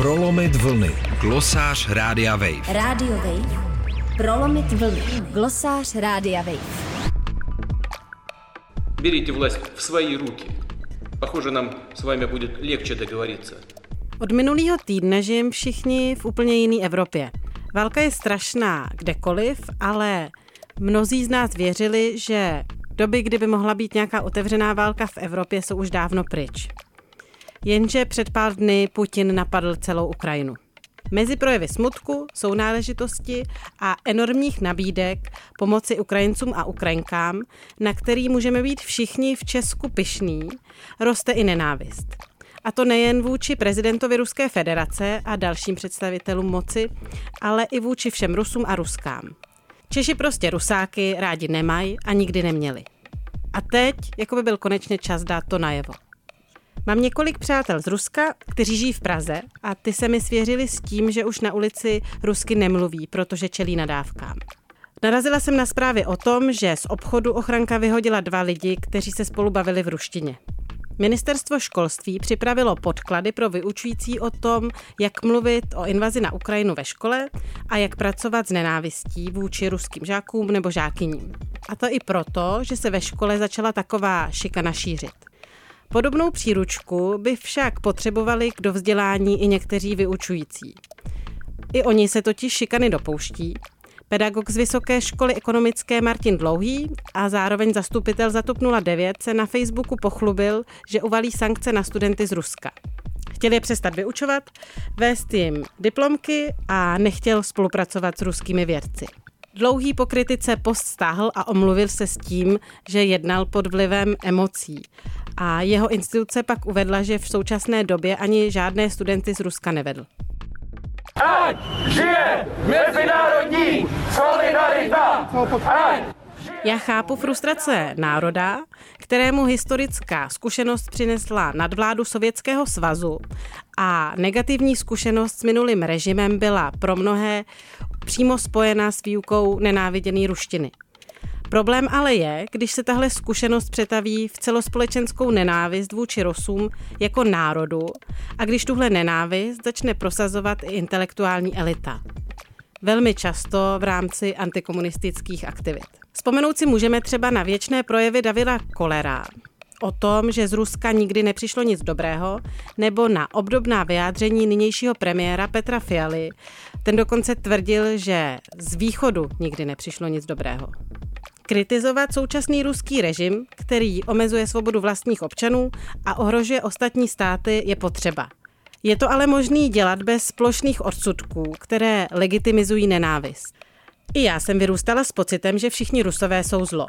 Prolomit vlny. Glosář Rádia Wave. Radio Wave. Prolomit vlny. Glosář Rádia Wave. Берите власть в свои руки. Похоже, нам с вами будет легче договориться. Od minulého týdne žijeme všichni v úplně jiné Evropě. Válka je strašná kdekoliv, ale mnozí z nás věřili, že doby, kdyby mohla být nějaká otevřená válka v Evropě, jsou už dávno pryč. Jenže před pár dny Putin napadl celou Ukrajinu. Mezi projevy smutku, sounáležitosti a enormních nabídek pomoci Ukrajincům a Ukrajinkám, na který můžeme být všichni v Česku pyšní, roste i nenávist. A to nejen vůči prezidentovi Ruské federace a dalším představitelům moci, ale i vůči všem Rusům a Ruskám. Češi prostě Rusáky rádi nemají a nikdy neměli. A teď, jako by byl konečně čas dát to najevo. Mám několik přátel z Ruska, kteří žijí v Praze a ty se mi svěřili s tím, že už na ulici rusky nemluví, protože čelí nadávkám. Narazila jsem na zprávy o tom, že z obchodu ochranka vyhodila dva lidi, kteří se spolu bavili v ruštině. Ministerstvo školství připravilo podklady pro vyučující o tom, jak mluvit o invazi na Ukrajinu ve škole a jak pracovat s nenávistí vůči ruským žákům nebo žákyním. A to i proto, že se ve škole začala taková šikana šířit. Podobnou příručku by však potřebovali k dovzdělání i někteří vyučující. I oni se totiž šikany dopouští. Pedagog z Vysoké školy ekonomické Martin Dlouhý a zároveň zastupitel za TOP 09 se na Facebooku pochlubil, že uvalí sankce na studenty z Ruska. Chtěl je přestat vyučovat, vést jim diplomky a nechtěl spolupracovat s ruskými vědci. Dlouhý po kritice post stáhl a omluvil se s tím, že jednal pod vlivem emocí. A jeho instituce pak uvedla, že v současné době ani žádné studenty z Ruska nevedl. Ať žije mezinárodní solidarita! Ať Já chápu frustrace národa, kterému historická zkušenost přinesla nadvládu Sovětského svazu a negativní zkušenost s minulým režimem byla pro mnohé přímo spojená s výukou nenáviděný ruštiny. Problém ale je, když se tahle zkušenost přetaví v celospolečenskou nenávist vůči Rusům jako národu a když tuhle nenávist začne prosazovat i intelektuální elita. Velmi často v rámci antikomunistických aktivit. Vzpomenout si můžeme třeba na věčné projevy Davida Kolera, o tom, že z Ruska nikdy nepřišlo nic dobrého, nebo na obdobná vyjádření nynějšího premiéra Petra Fialy. Ten dokonce tvrdil, že z východu nikdy nepřišlo nic dobrého. Kritizovat současný ruský režim, který omezuje svobodu vlastních občanů a ohrožuje ostatní státy, je potřeba. Je to ale možný dělat bez plošných odsudků, které legitimizují nenávist. I já jsem vyrůstala s pocitem, že všichni rusové jsou zlo.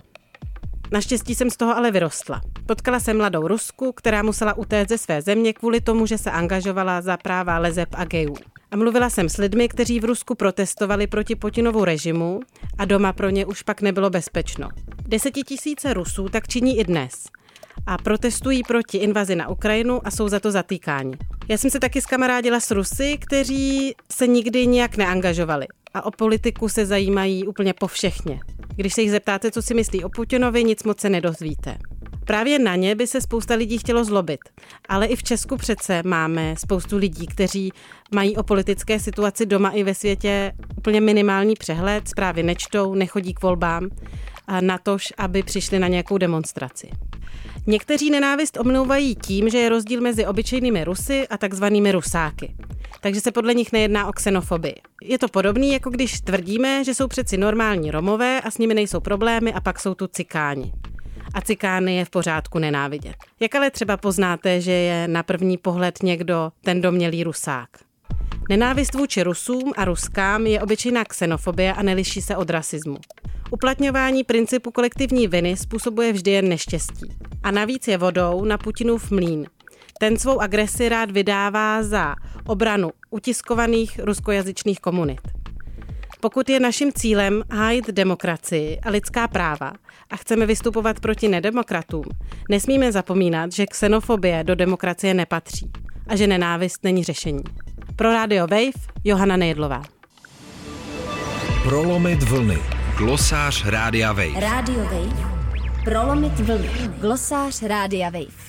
Naštěstí jsem z toho ale vyrostla. Potkala jsem mladou Rusku, která musela utéct ze své země kvůli tomu, že se angažovala za práva lezeb a gejů. A mluvila jsem s lidmi, kteří v Rusku protestovali proti Putinovu režimu a doma pro ně už pak nebylo bezpečno. Desetitisíce Rusů tak činí i dnes a protestují proti invazi na Ukrajinu a jsou za to zatýkáni. Já jsem se taky skamarádila s Rusy, kteří se nikdy nijak neangažovali a o politiku se zajímají úplně povšechně. Když se jich zeptáte, co si myslí o Putinovi, nic moc se nedozvíte. Právě na ně by se spousta lidí chtělo zlobit. Ale i v Česku přece máme spoustu lidí, kteří mají o politické situaci doma i ve světě úplně minimální přehled, zprávy nečtou, nechodí k volbám, natož, aby přišli na nějakou demonstraci. Někteří nenávist omlouvají tím, že je rozdíl mezi obyčejnými Rusy a takzvanými Rusáky. Takže se podle nich nejedná o xenofobii. Je to podobný, jako když tvrdíme, že jsou přeci normální Romové a s nimi nejsou problémy a pak jsou tu cikáni. A cikány je v pořádku nenávidět. Jak ale třeba poznáte, že je na první pohled někdo ten domělý Rusák? Nenávist vůči Rusům a Ruskám je obyčejná xenofobie a neliší se od rasismu. Uplatňování principu kolektivní viny způsobuje vždy jen neštěstí. A navíc je vodou na Putinův mlín. Ten svou agresi rád vydává za obranu utiskovaných ruskojazyčných komunit. Pokud je naším cílem hájit demokracii a lidská práva a chceme vystupovat proti nedemokratům, nesmíme zapomínat, že xenofobie do demokracie nepatří a že nenávist není řešení. Pro Radio Wave Johana Nejedlová. Prolomit vlny. Glosář Rádia Wave. Radio Wave. Prolomit vlny. Glosář Rádia Wave.